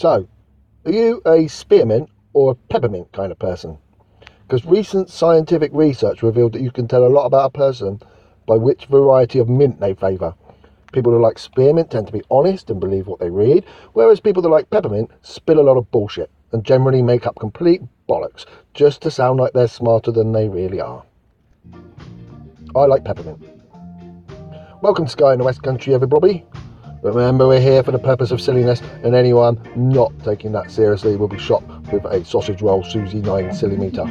So, are you a spearmint or a peppermint kind of person? Because recent scientific research revealed that you can tell a lot about a person by which variety of mint they favour. People who like spearmint tend to be honest and believe what they read, whereas people that like peppermint spill a lot of bullshit and generally make up complete bollocks just to sound like they're smarter than they really are. I like peppermint. Welcome to Ska in the West Country, everybody. Remember, we're here for the purpose of silliness, and anyone not taking that seriously will be shot with a sausage roll Susie 9 silly meter.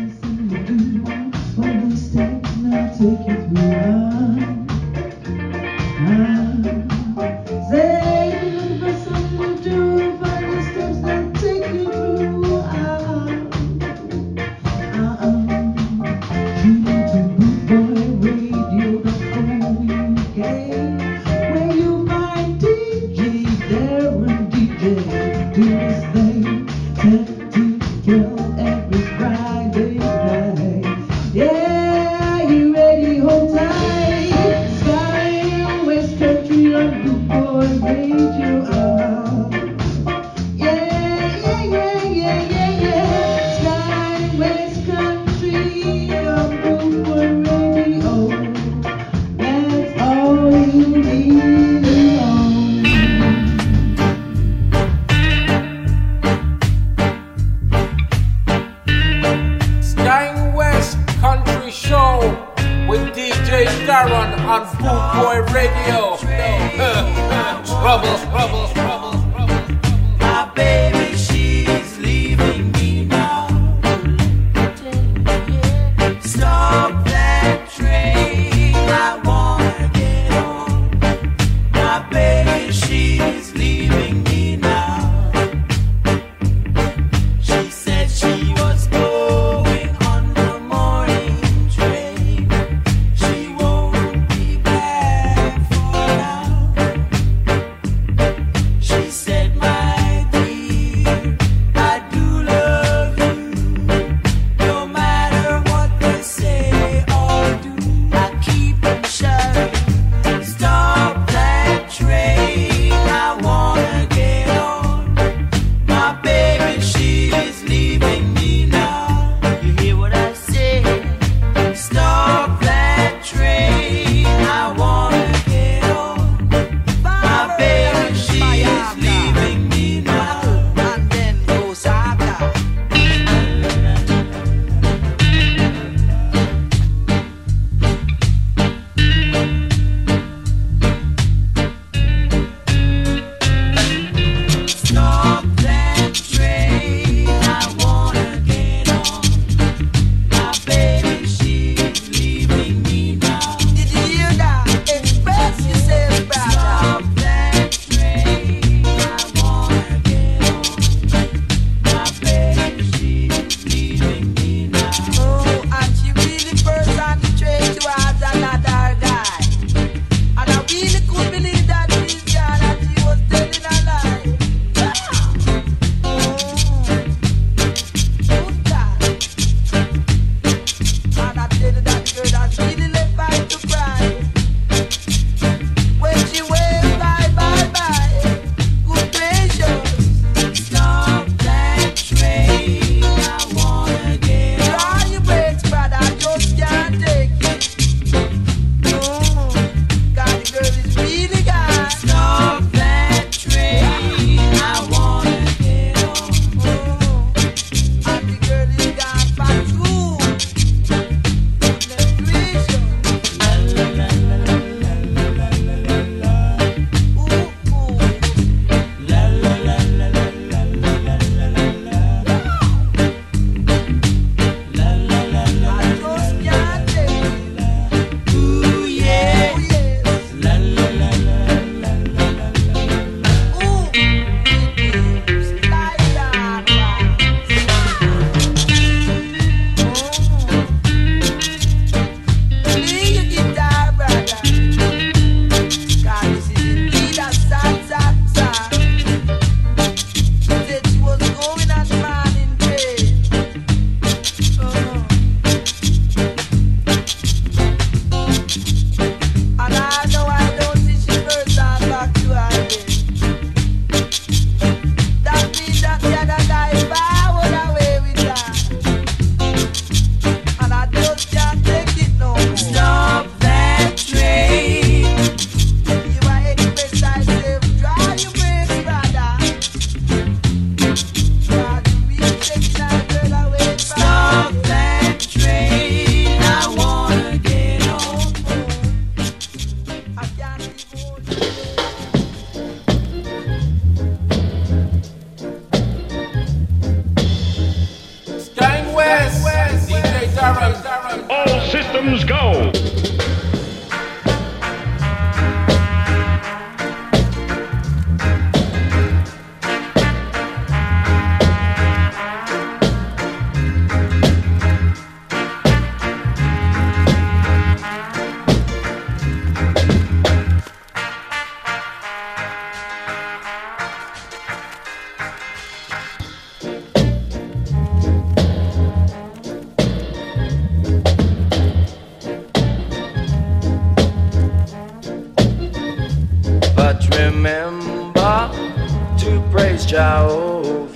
Jehovah,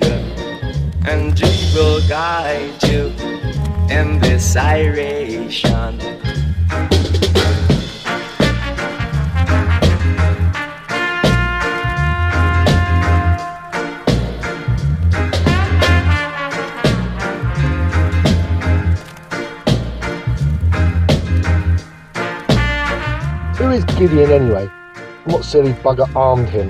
and He will guide you in this iration. Who is Gideon anyway? What silly bugger armed him?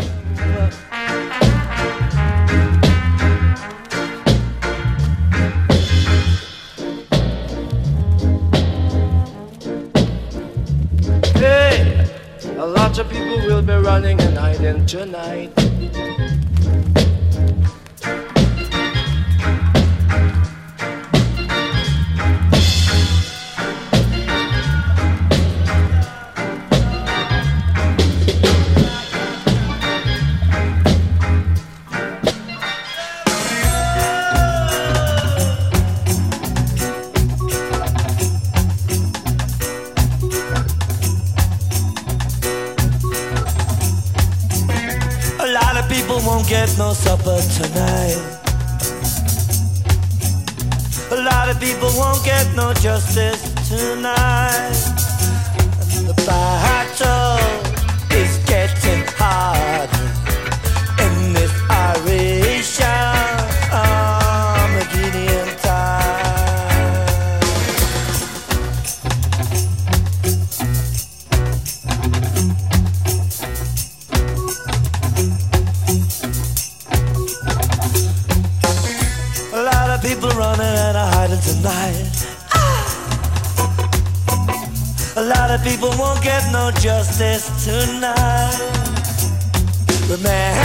get no supper tonight. A lot of people won't get no justice tonight. The battle. justice tonight. Remember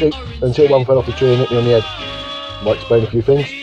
street until one fell off the tree and hit me on the head. Might explain a few things.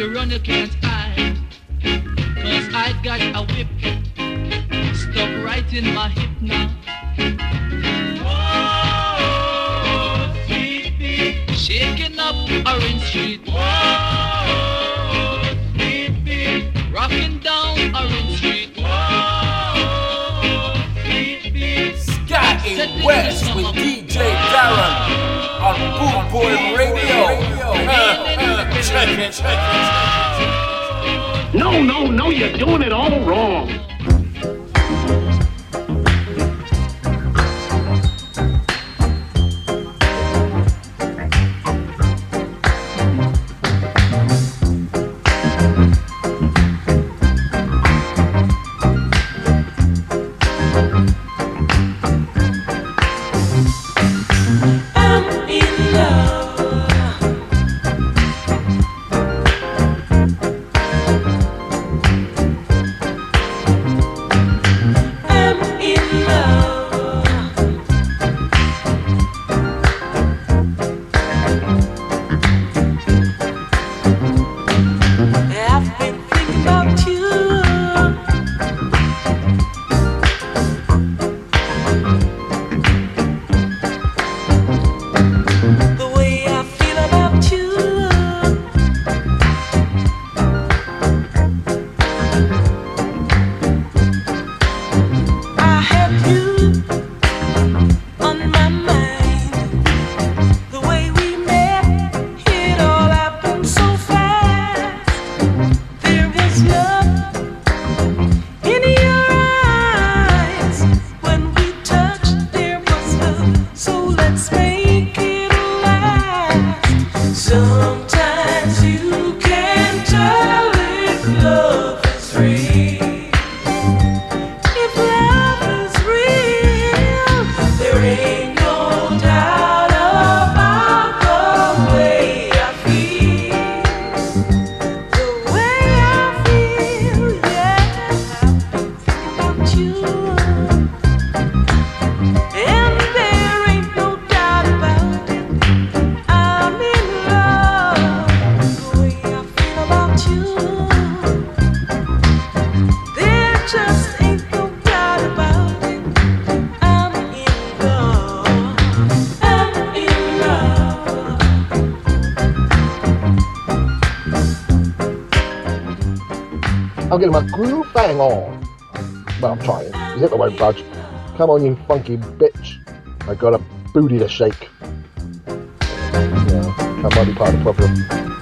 you run, you can't hide. Cause I got a whip stuck right in my hip now. Whoa, sleepy. Shaking up Orange Street. Whoa, sleepy. Rocking down Orange Street. Whoa, sleepy. Scott and West with DJ Darren on Boot Boy Radio check it, check it. No, no, no, you're doing it all wrong. I'm getting my groove bang on. Well, I'm trying. His hip won't budge. Come on, you funky bitch. I got a booty to shake. Yeah, that might be part of the problem.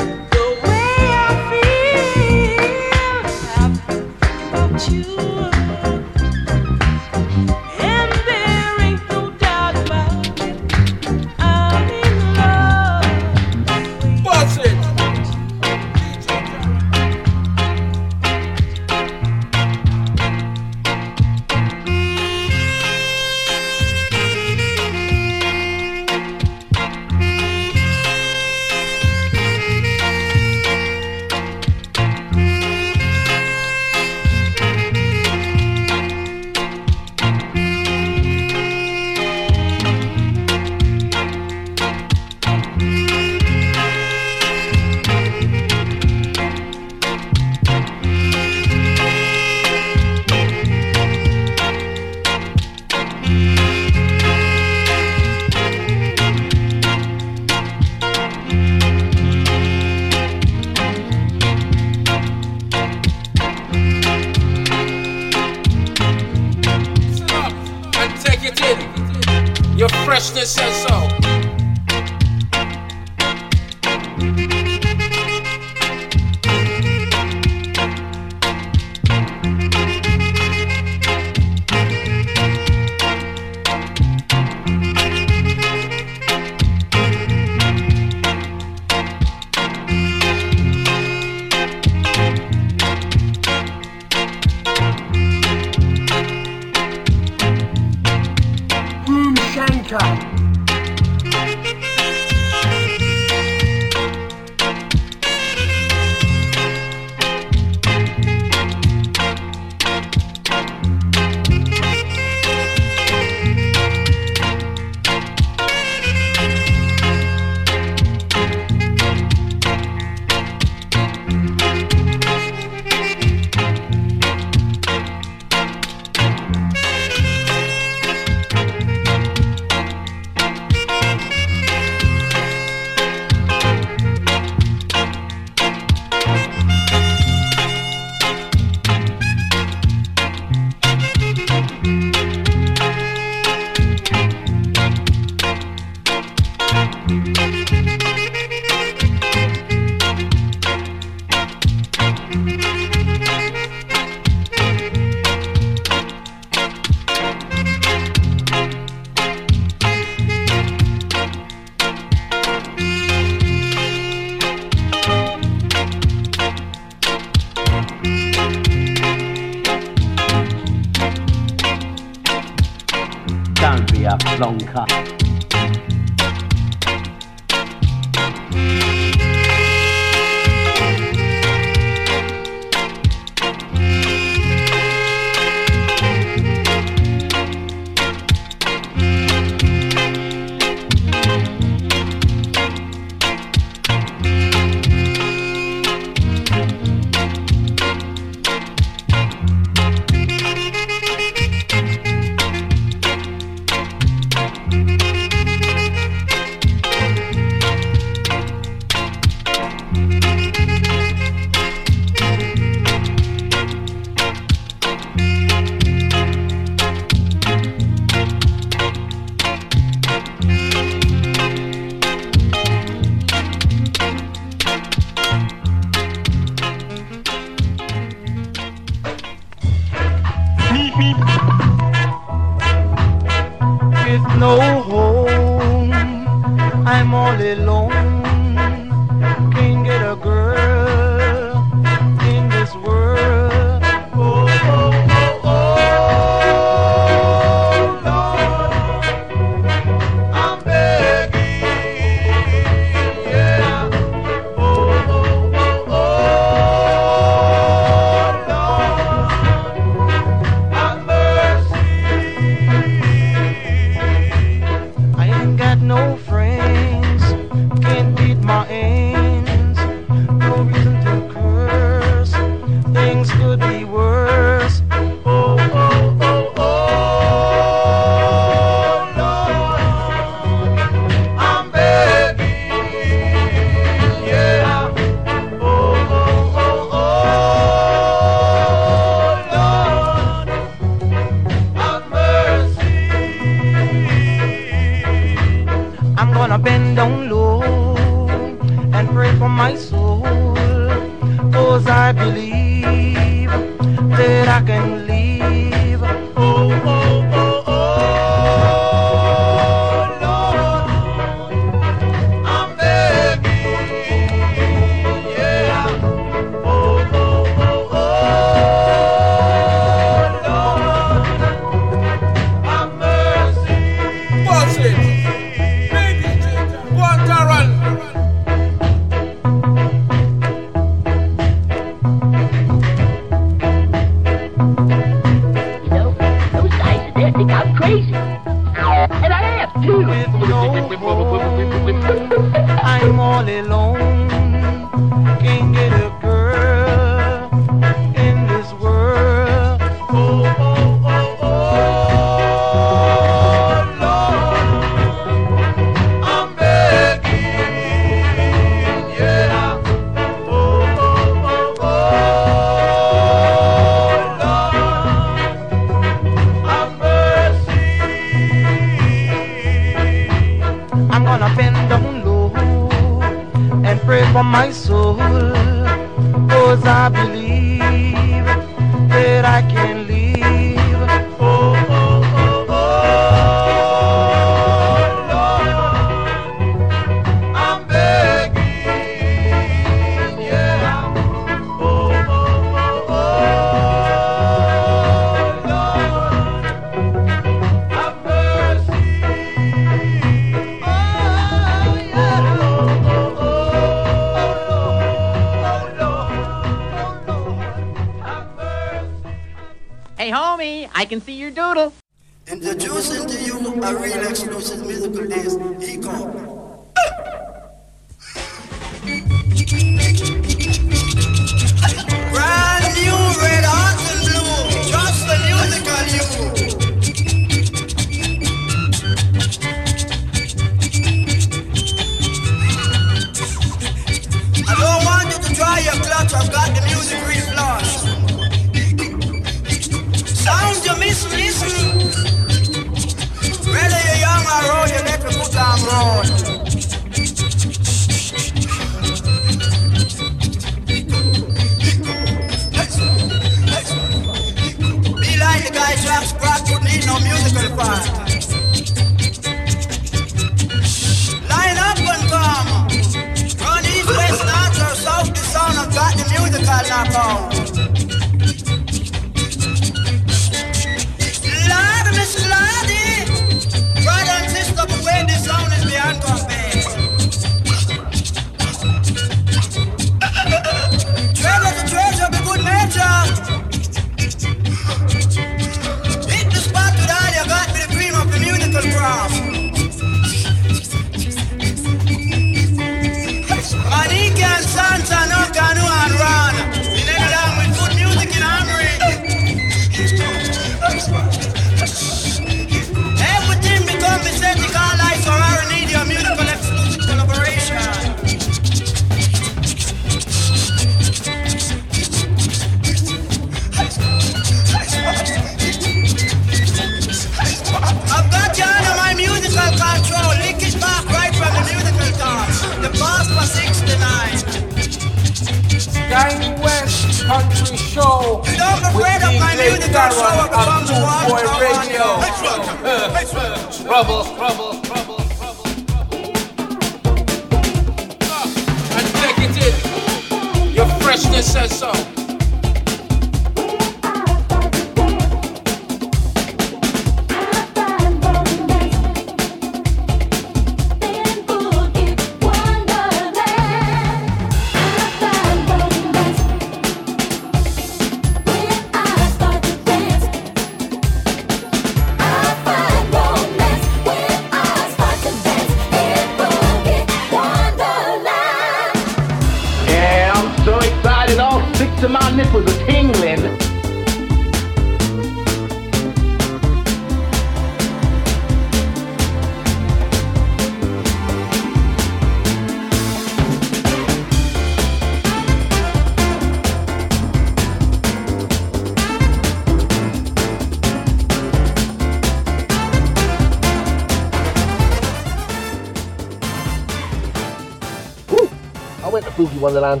Wonderland,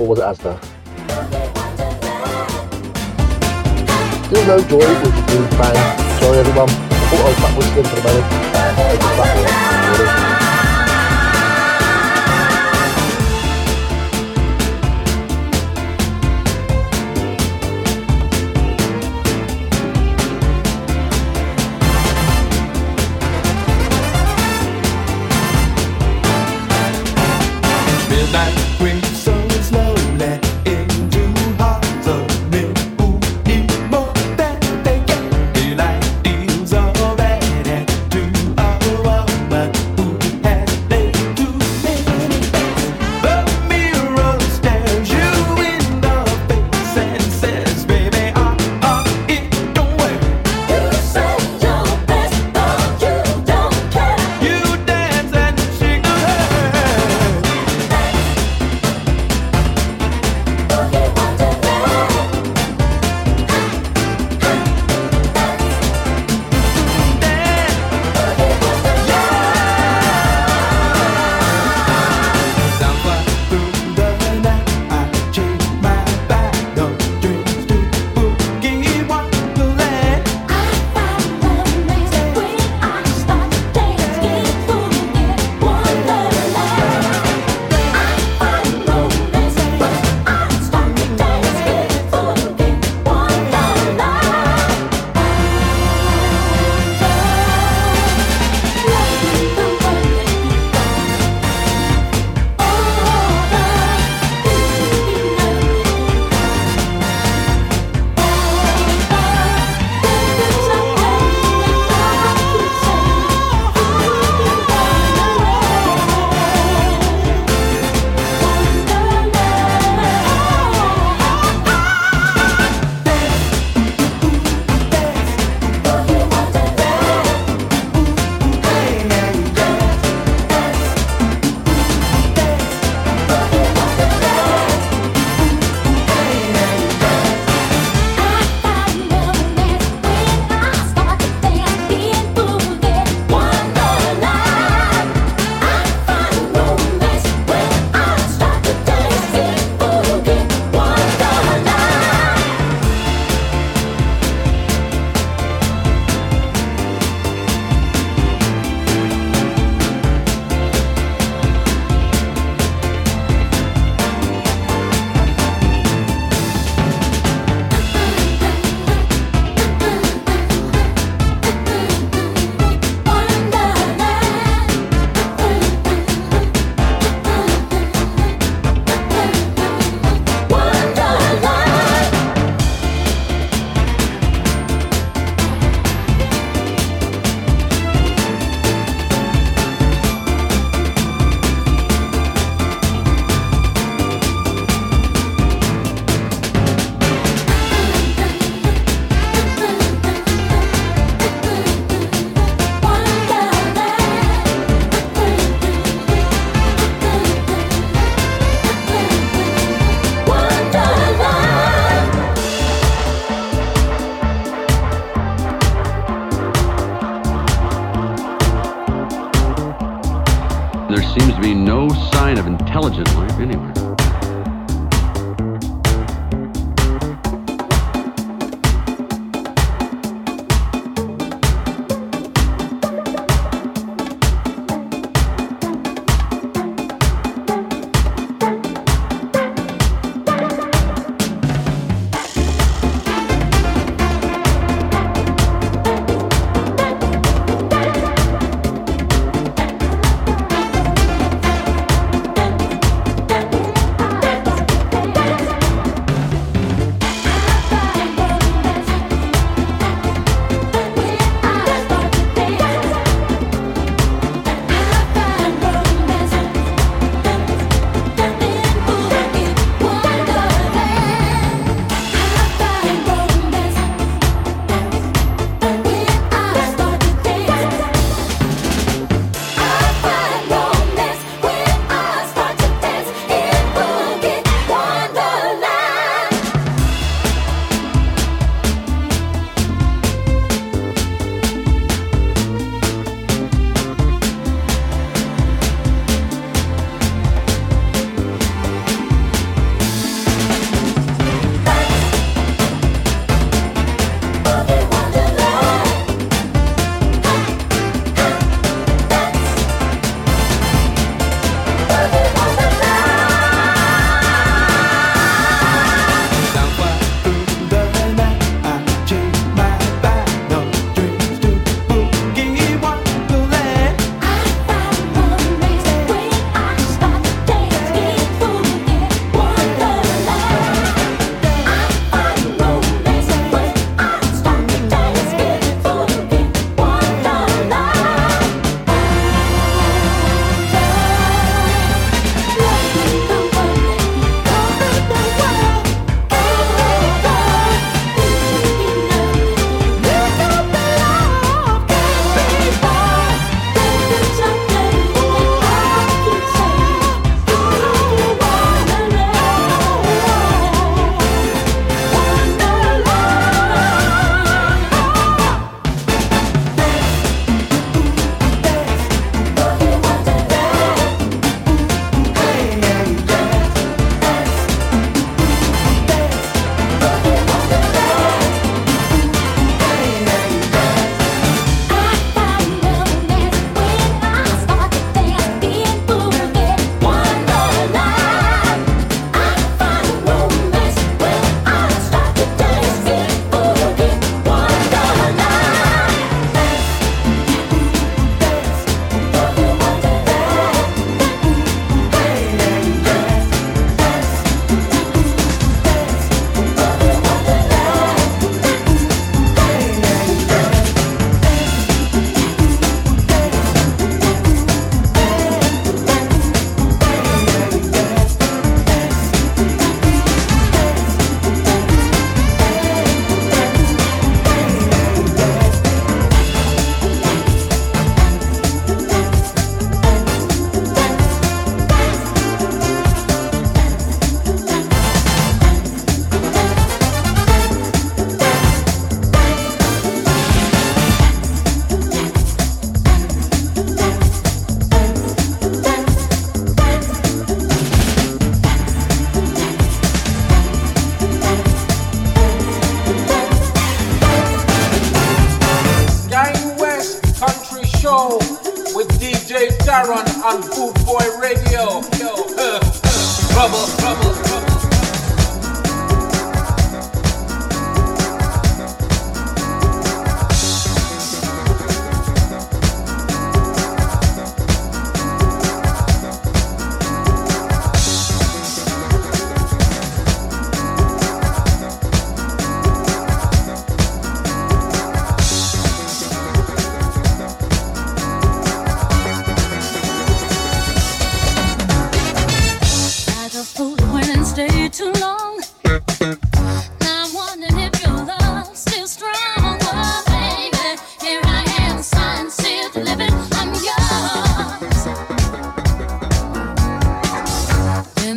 or was it Asda? Still no joy with the band. Sorry everyone. I thought I was backwards again for a. I was.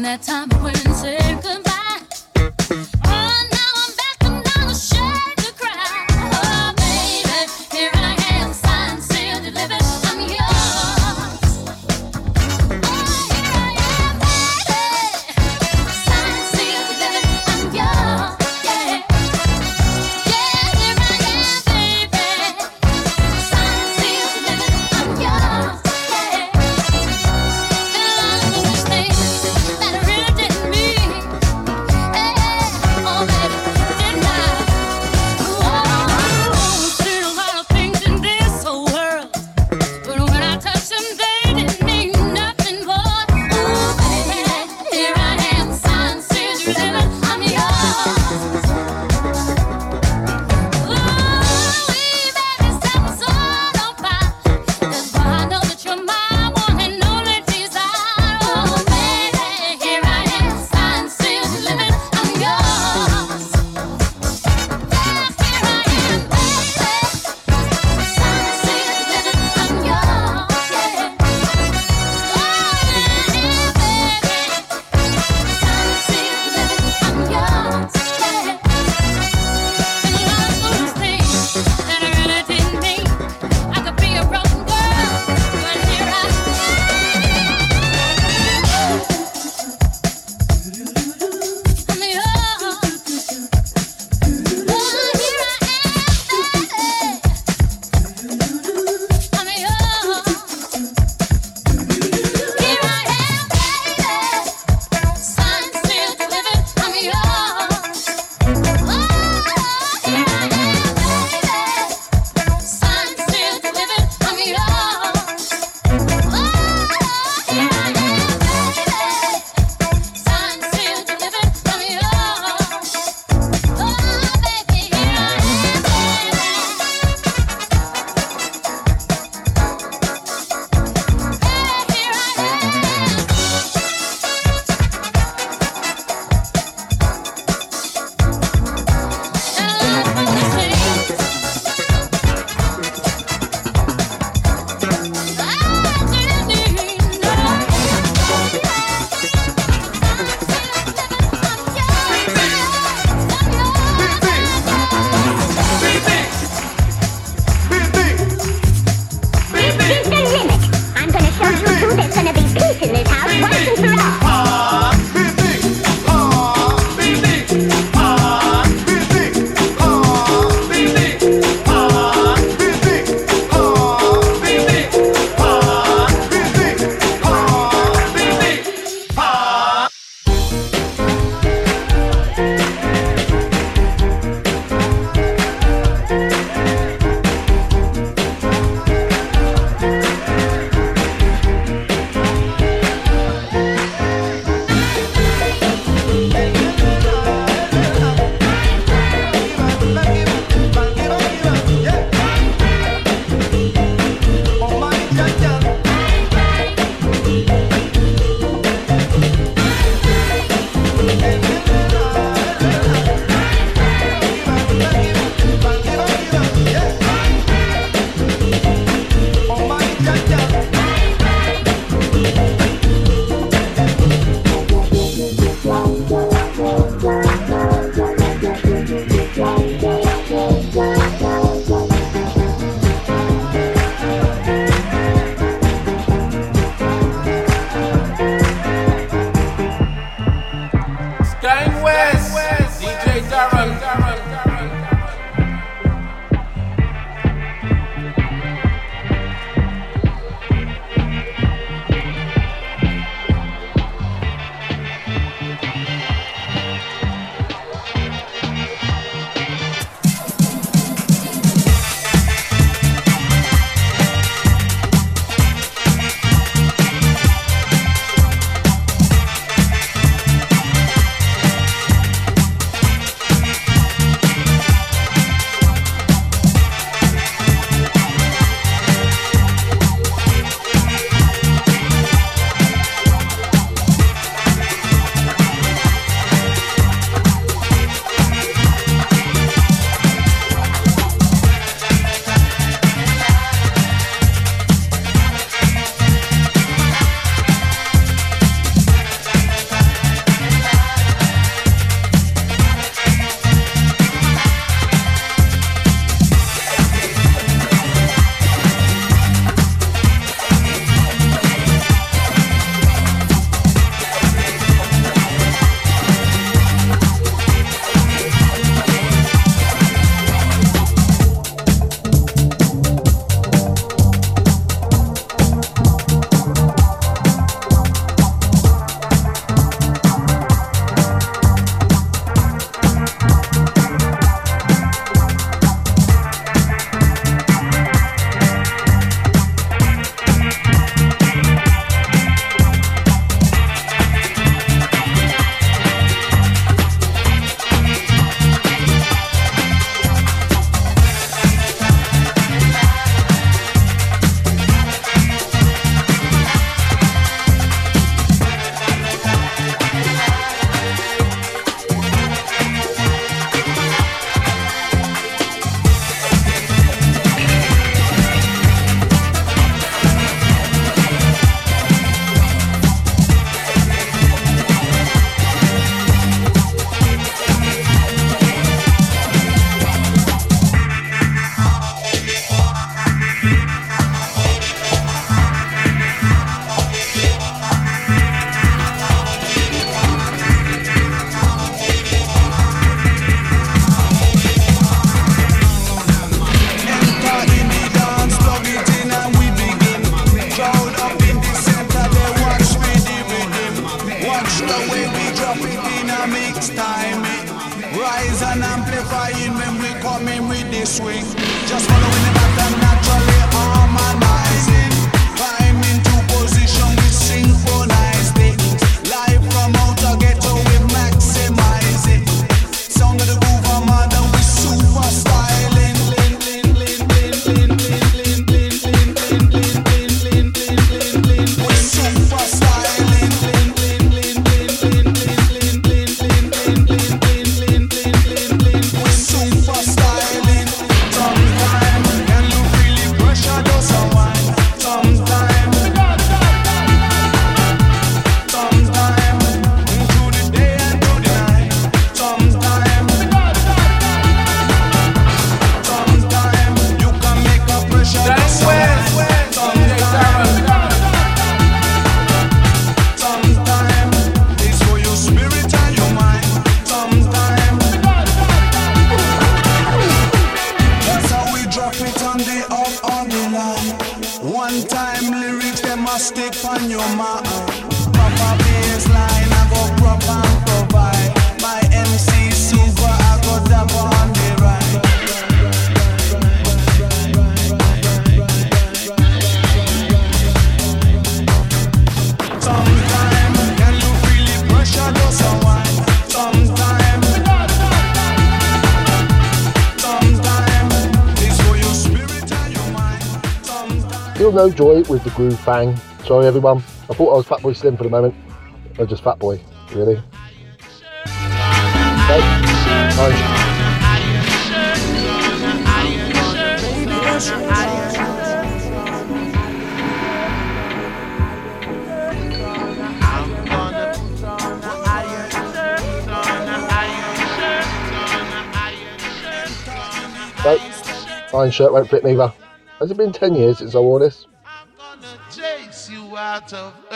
That time I went no joy with the groove bang. Sorry, everyone. I thought I was Fatboy Slim for the moment. I'm just Fatboy, really. Okay. Bye. Iron shirt won't fit neither. Has it been 10 years since I wore this? out of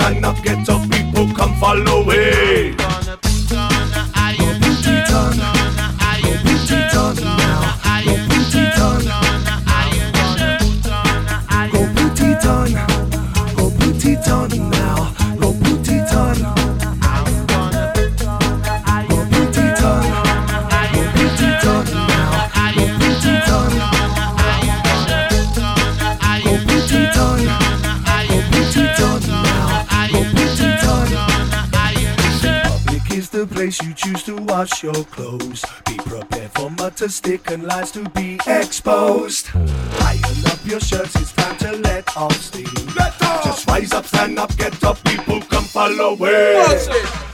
stand up, get up. your clothes. Be prepared for mutter stick and lies to be exposed. Iron up your shirts, it's time to let off steam. Let off. Just rise up, stand up, get up, people, come follow it.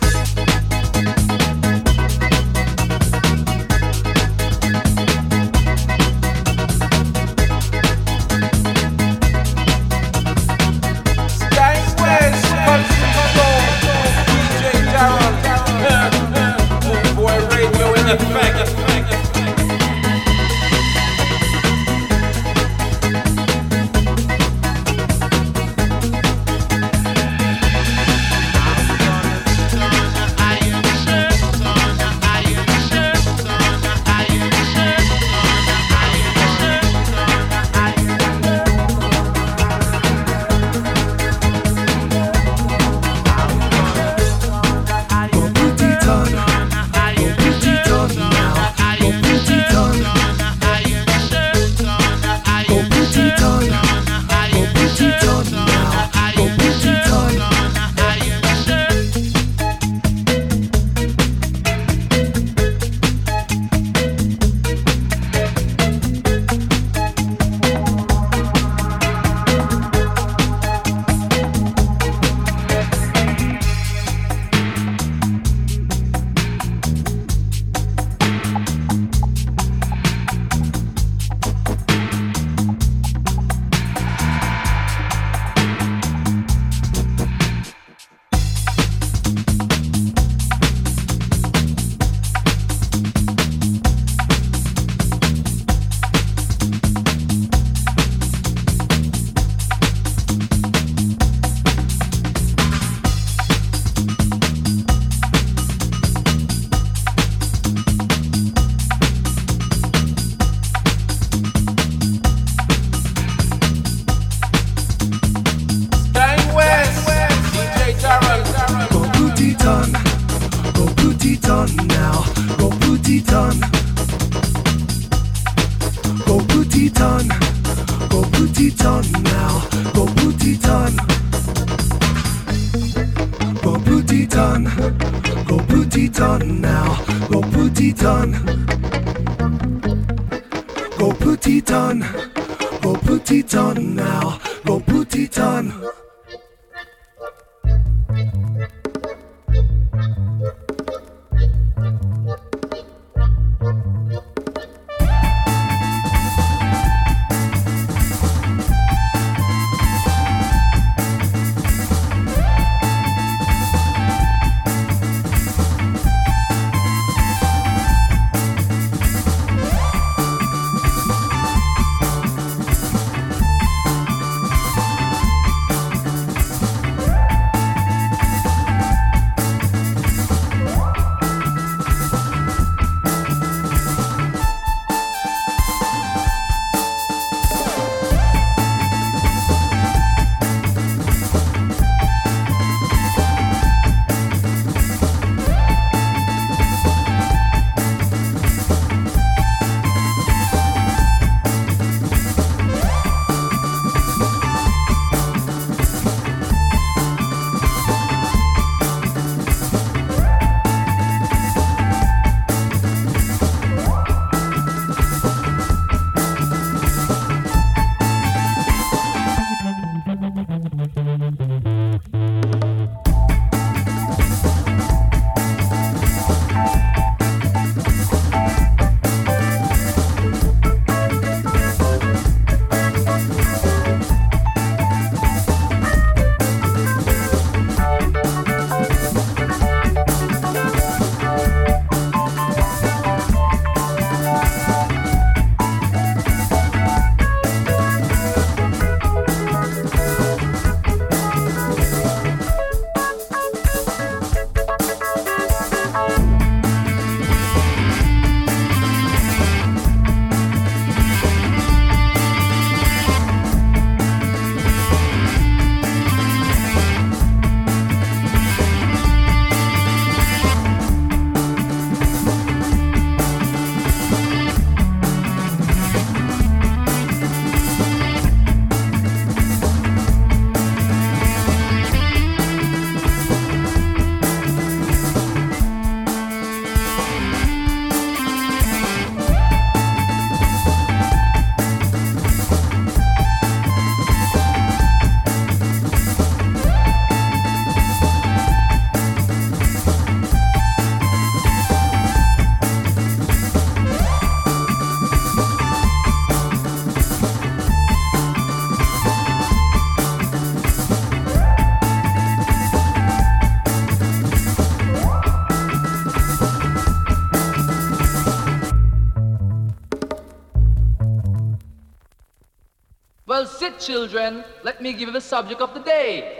children, let me give you the subject of the day.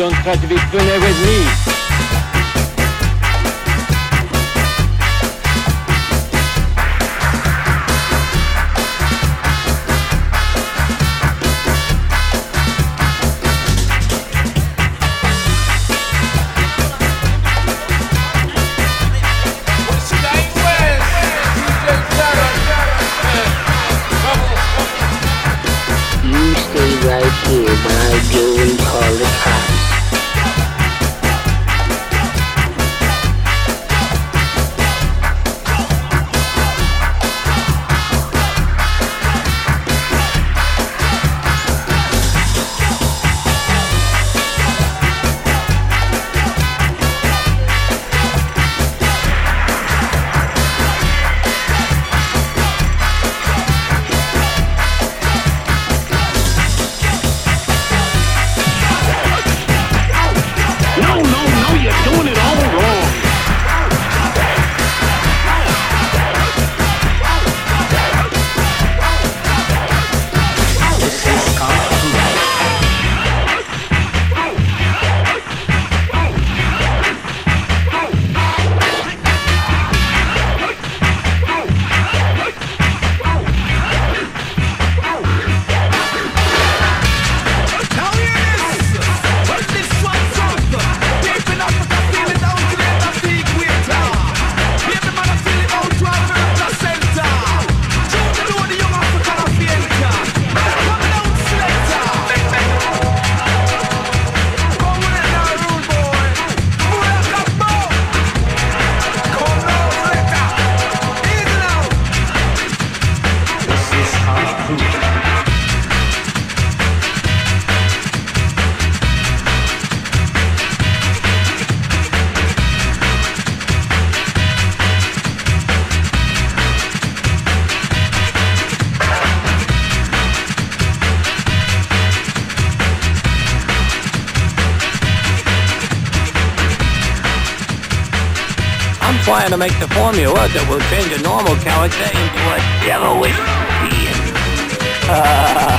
Don't try to be funny with me. trying to make the formula that will change a normal character into a devilish being. Uh.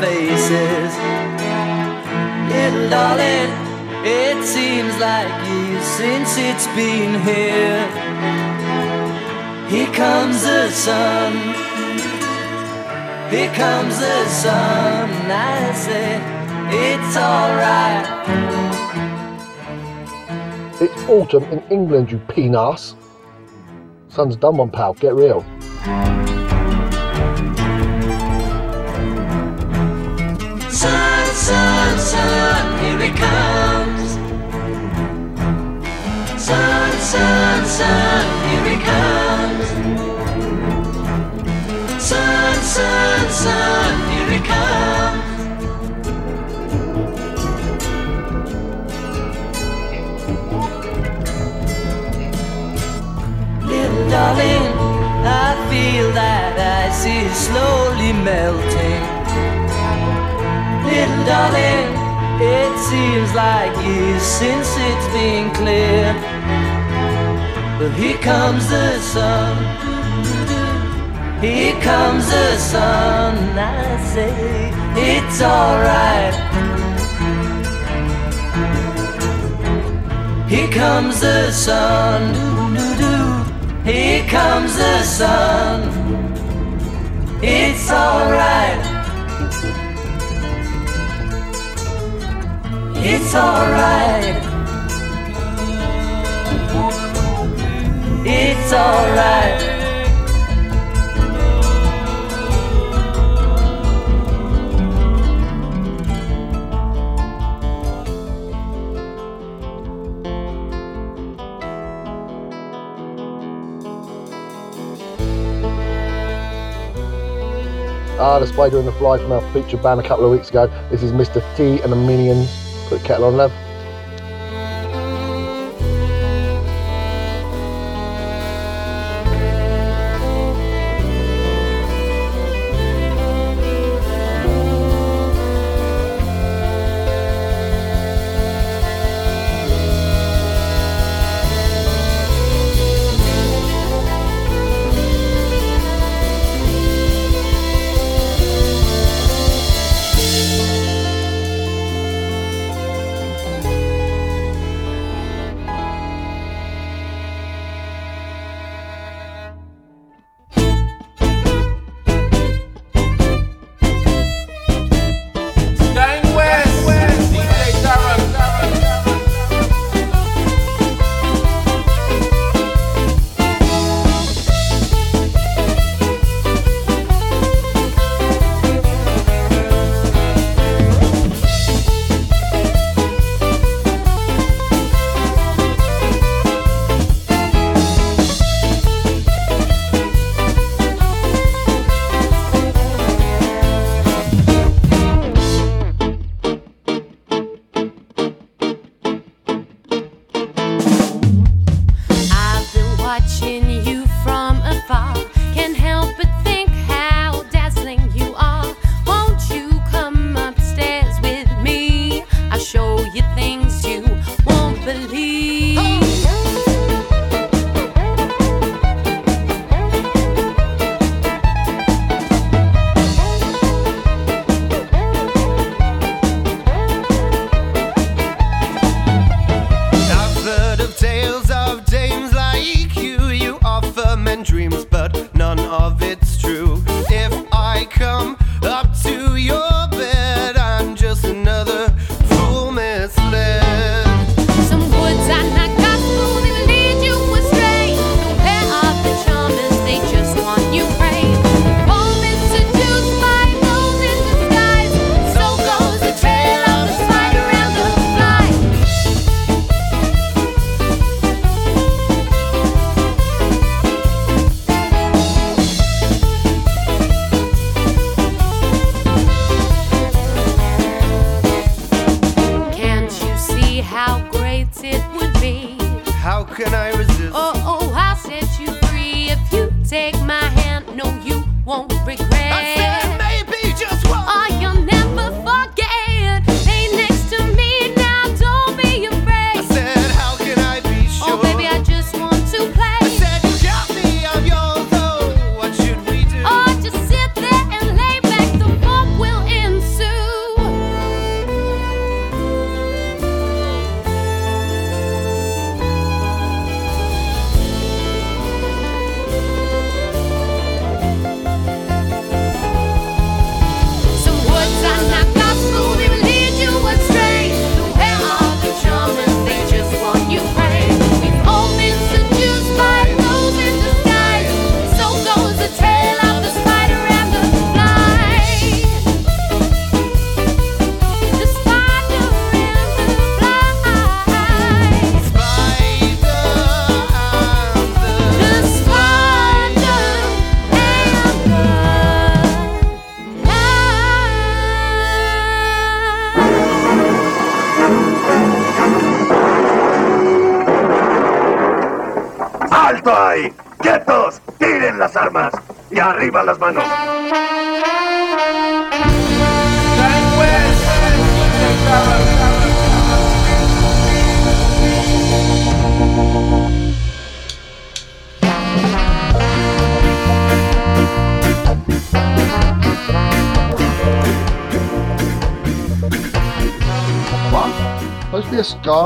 Faces. Little darling, it seems like years since it's been here. Here comes the sun. Here comes the sun. I say, it's alright. It's autumn in England, you penis. Sun's done one, pal. Get real. Sun, sun, sun, here it comes. Sun, sun, sun, here it comes. Sun, sun, sun, here it comes. Little darling, I feel that ice is slowly melting. Little darling, it seems like years since it's been clear. But here comes the sun. Here comes the sun. I say it's alright. Here comes the sun. Here comes the sun. It's alright. It's alright. It's alright. Ah, the Spider and the Fly from our featured band a couple of weeks ago. This is Mr. T and the Minions. Put kettle on, love.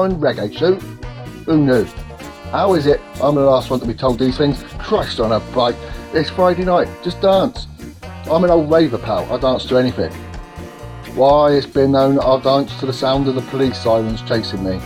Reggae shoot? Who knew? How is it? I'm the last one to be told these things. Christ on a bike. It's Friday night. Just dance. I'm an old raver pal. I dance to anything. Why, it's been known that I'll dance to the sound of the police sirens chasing me.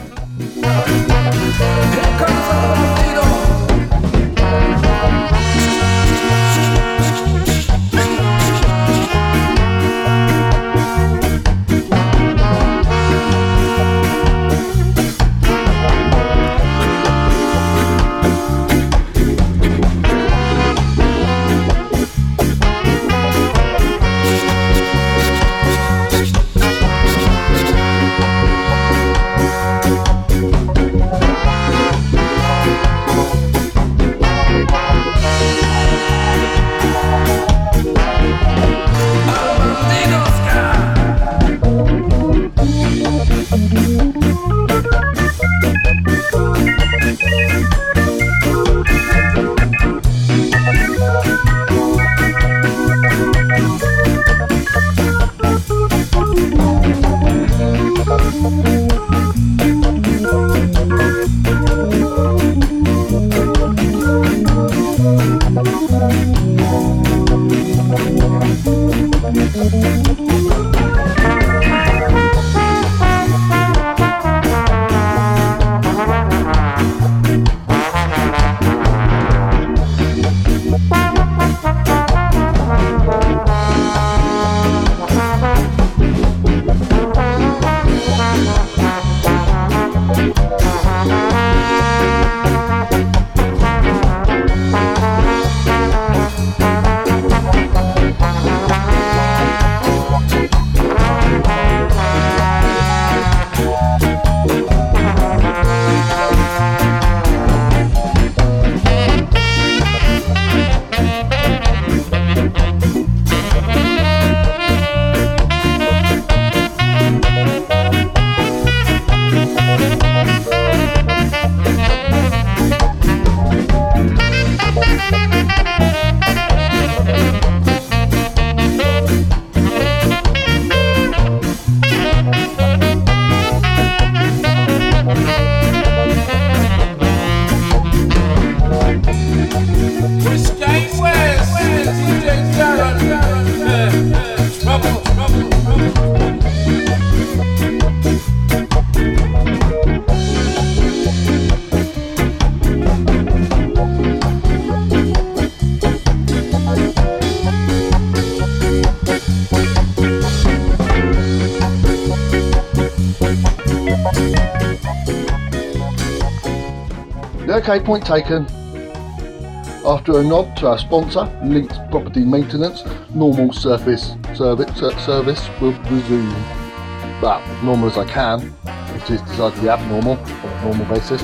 Okay, point taken. After a nod to our sponsor, Links Property Maintenance, normal surface service, service will resume. Well, as normal as I can, which is decidedly abnormal on a normal basis.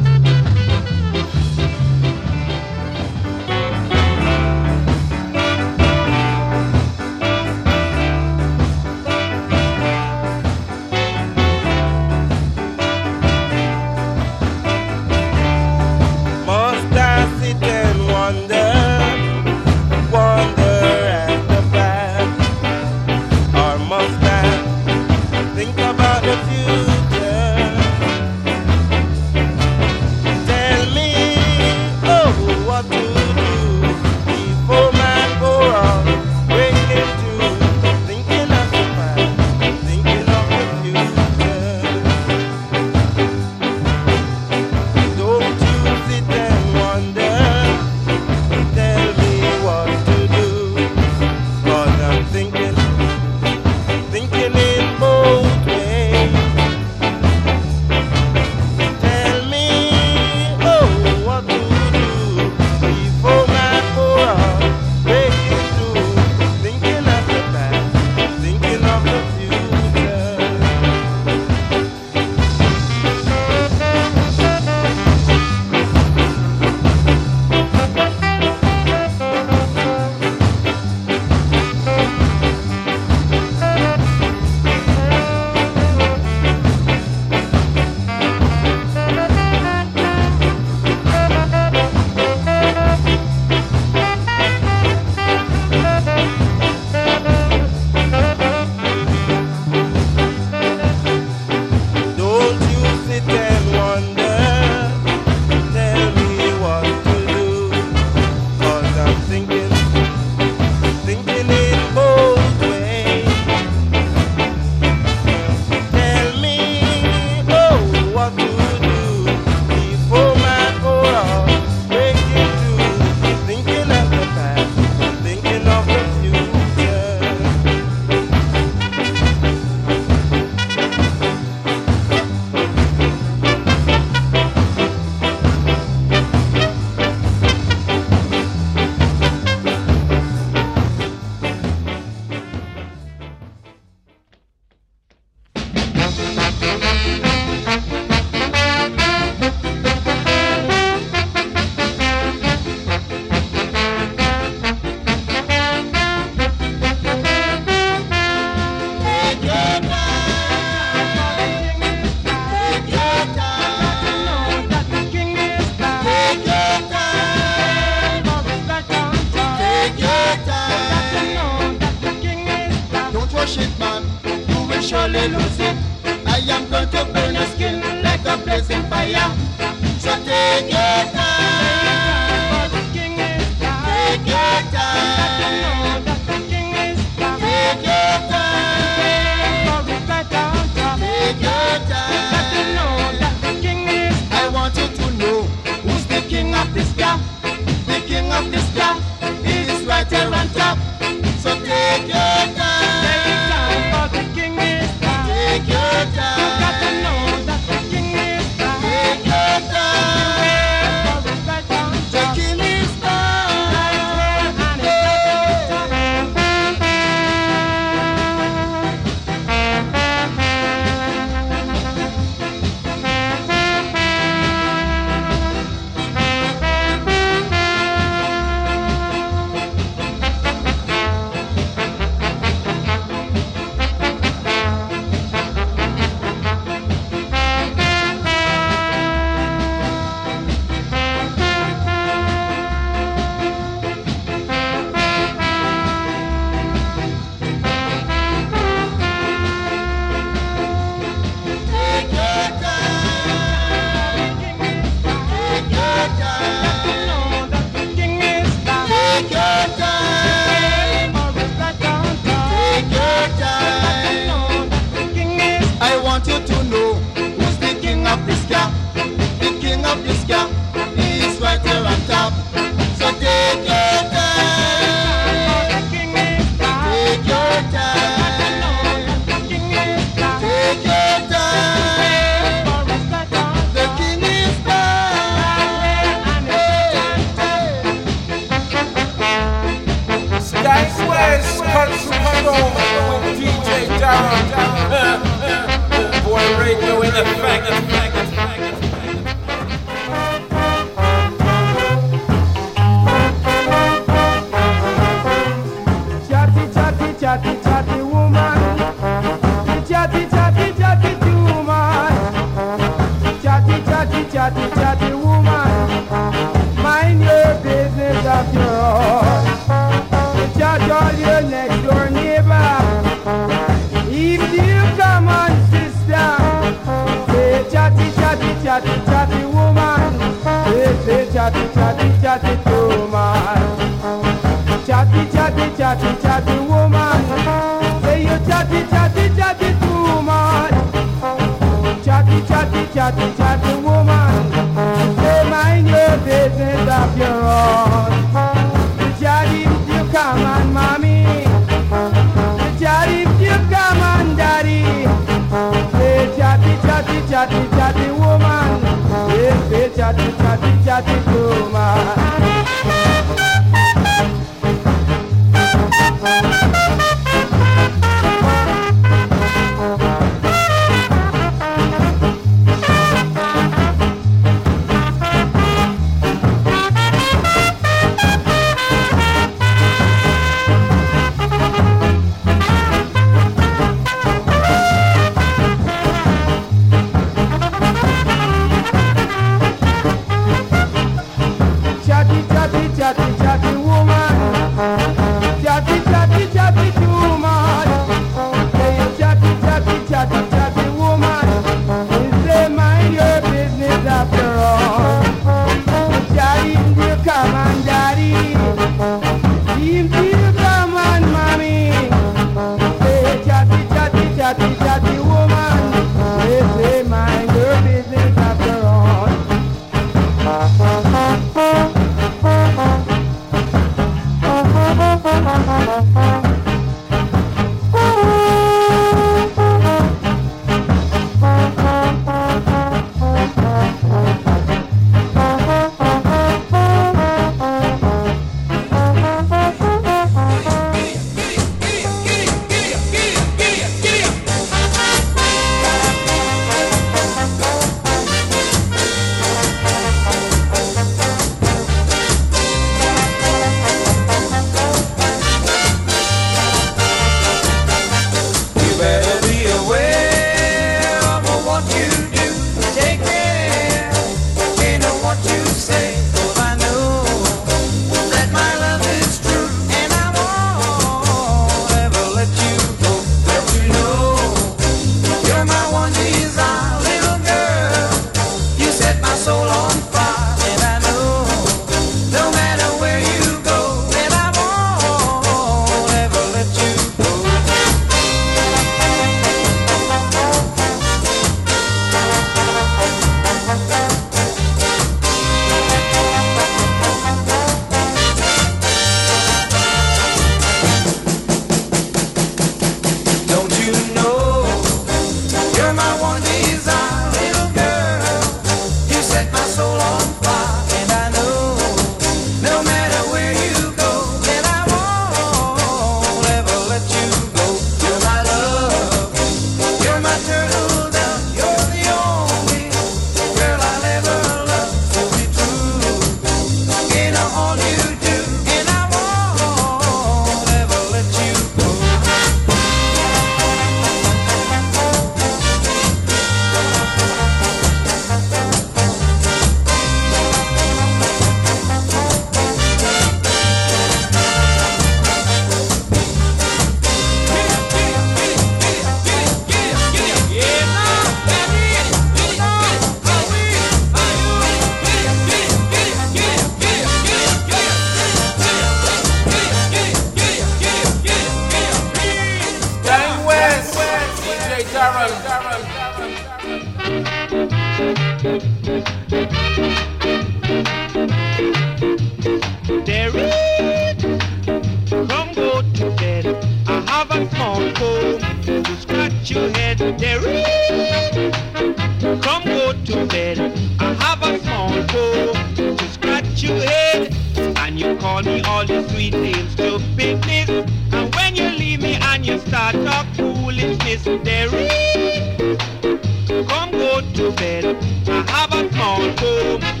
bed. I have a small room.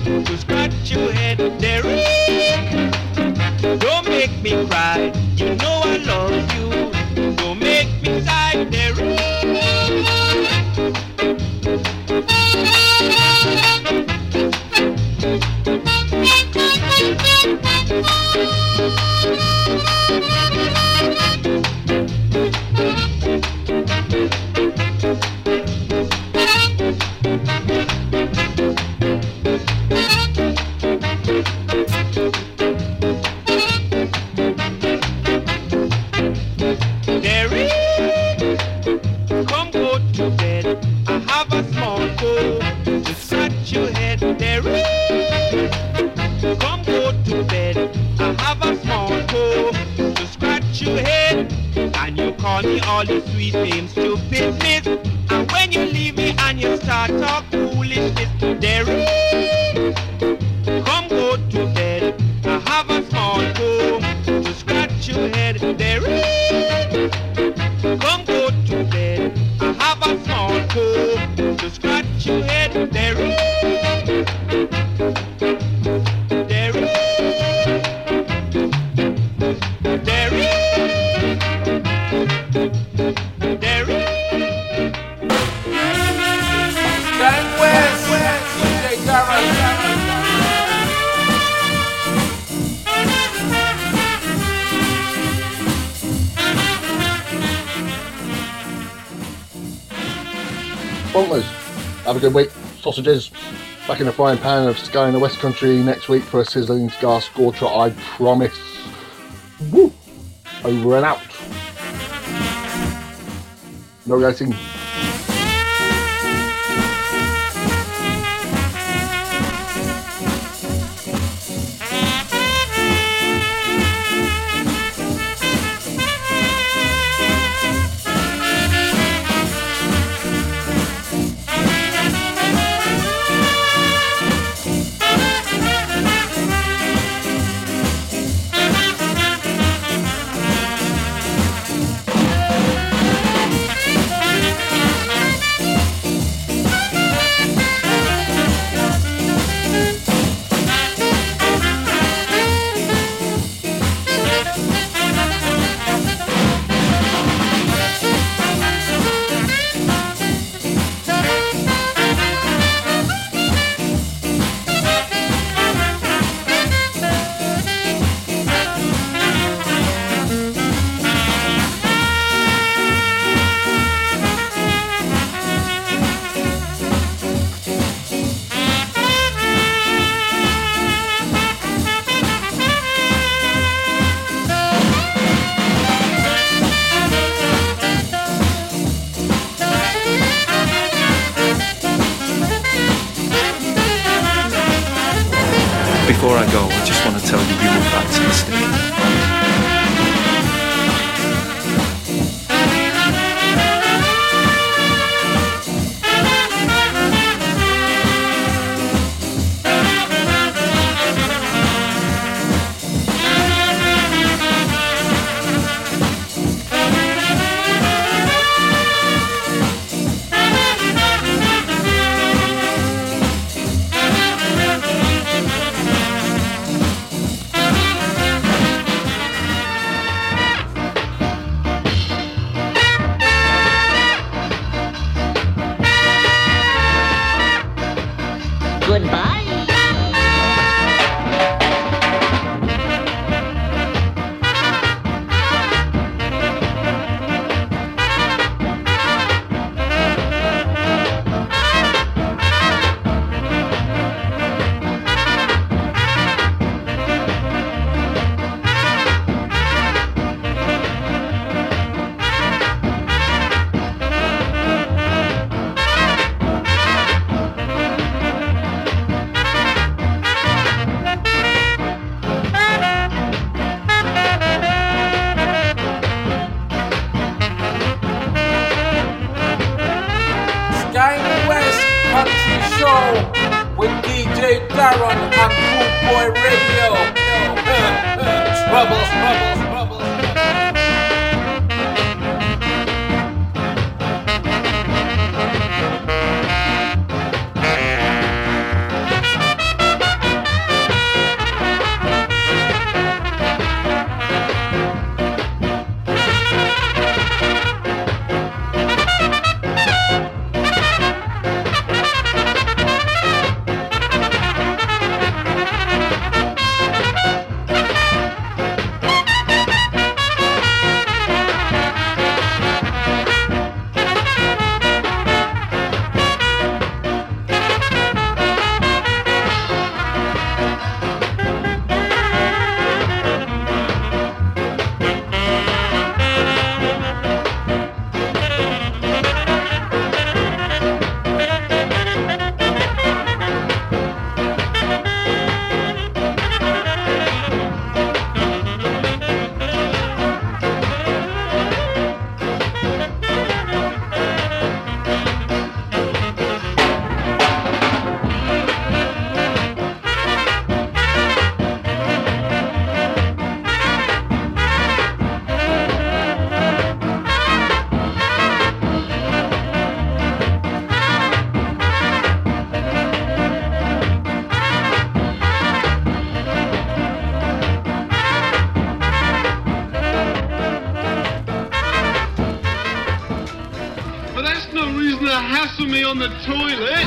frying pan of Ska in the West Country next week for a sizzling cigar scorcher, I promise. Woo! Over and out. No racing. Me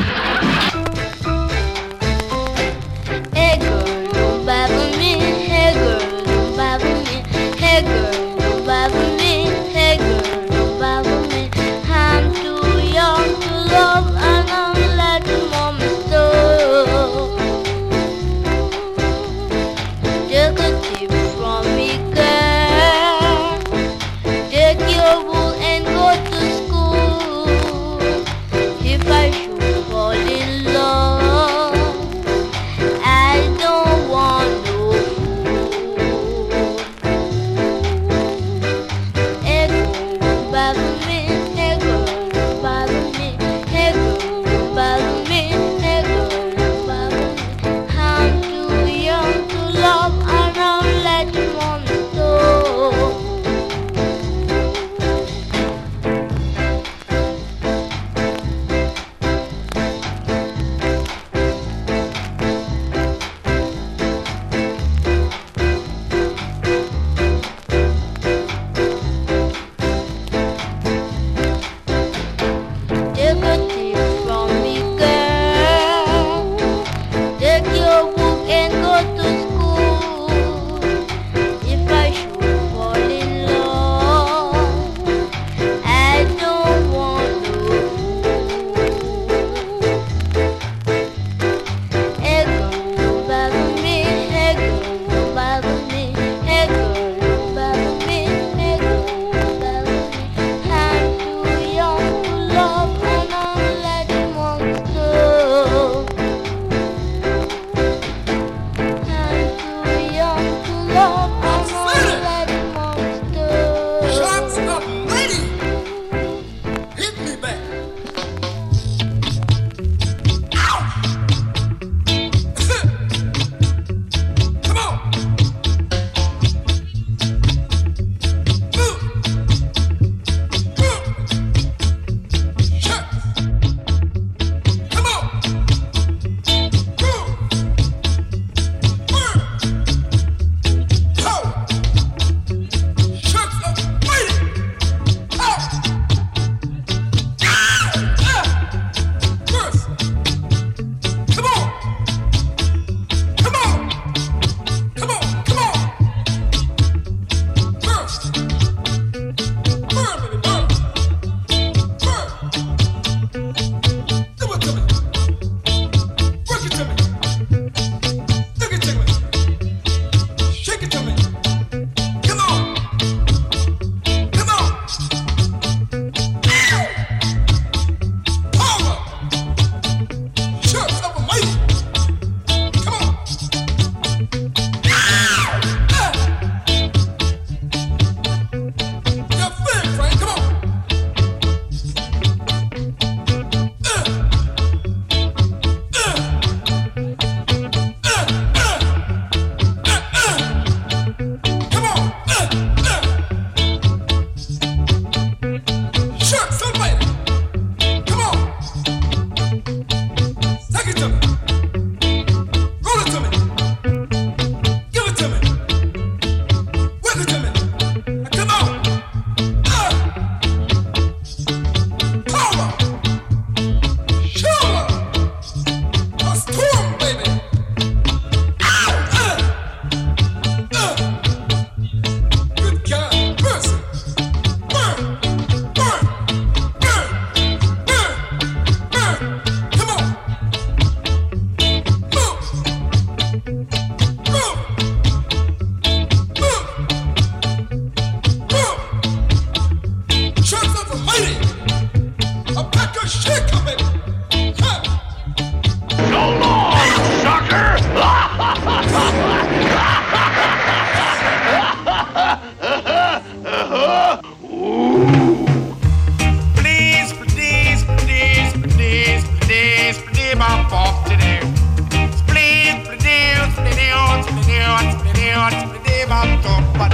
heart till the day my come but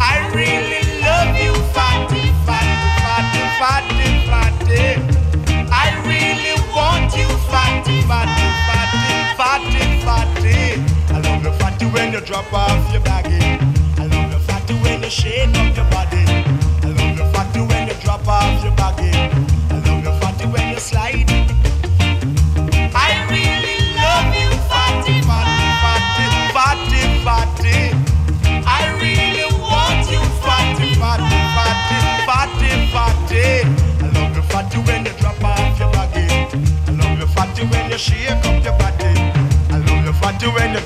I really love you fatty fatty fatty fatty fatty. I really want you fatty fatty fatty fatty fatty. I love you fatty when you drop off your baggage I love you fatty when you shake up your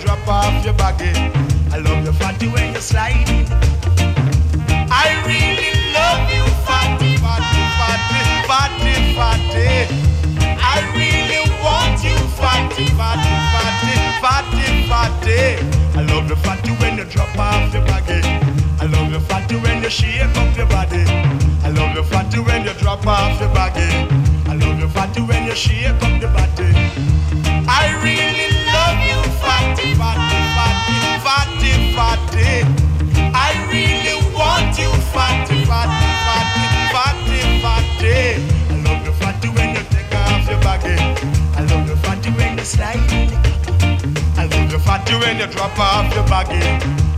drop off your baggage. I love your fatty when you're sliding. I really love you, fatty, fatty, fatty, fatty, fatty. I really want you, fatty, fatty, fatty, fatty, fatty. I love the fatty when you drop off your baggy. I love your fatty when you shake up your body. I love your fatty when you drop off your baggy. I love your fatty when you shake up your body. Fatty when you drop off your baggy.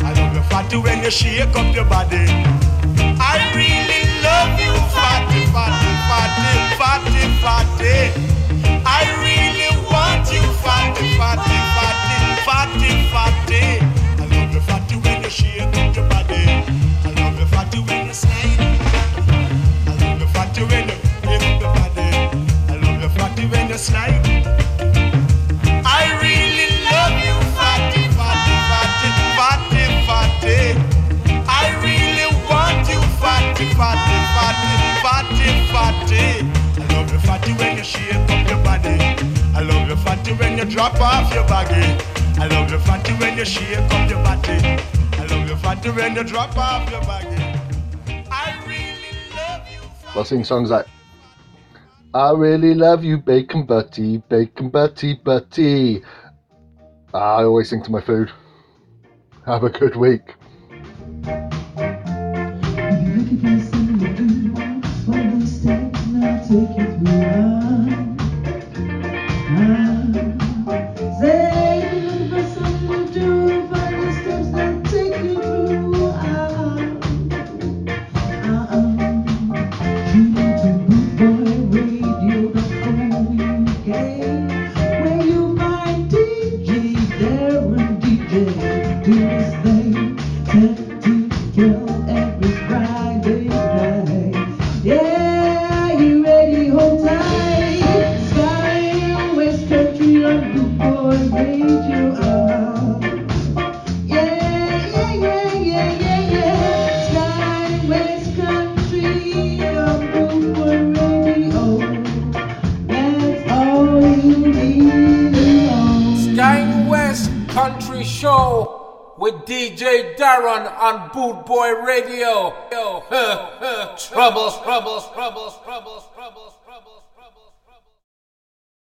I love the fatty when you shake up your body. I really love you, fatty, fatty, fatty, fatty, fatty. I really want you, fatty, fatty, fatty, fatty, fatty. I fatty when you drop off your baggy. I love the fatty when you shake up your body. I love the fatty when you drop off your baggy. I'll sing songs like I really love you, bacon butty, bacon butty, butty. I always sing to my food. Have a good week. Where On Boot Boy Radio. Troubles, troubles, troubles, troubles, troubles.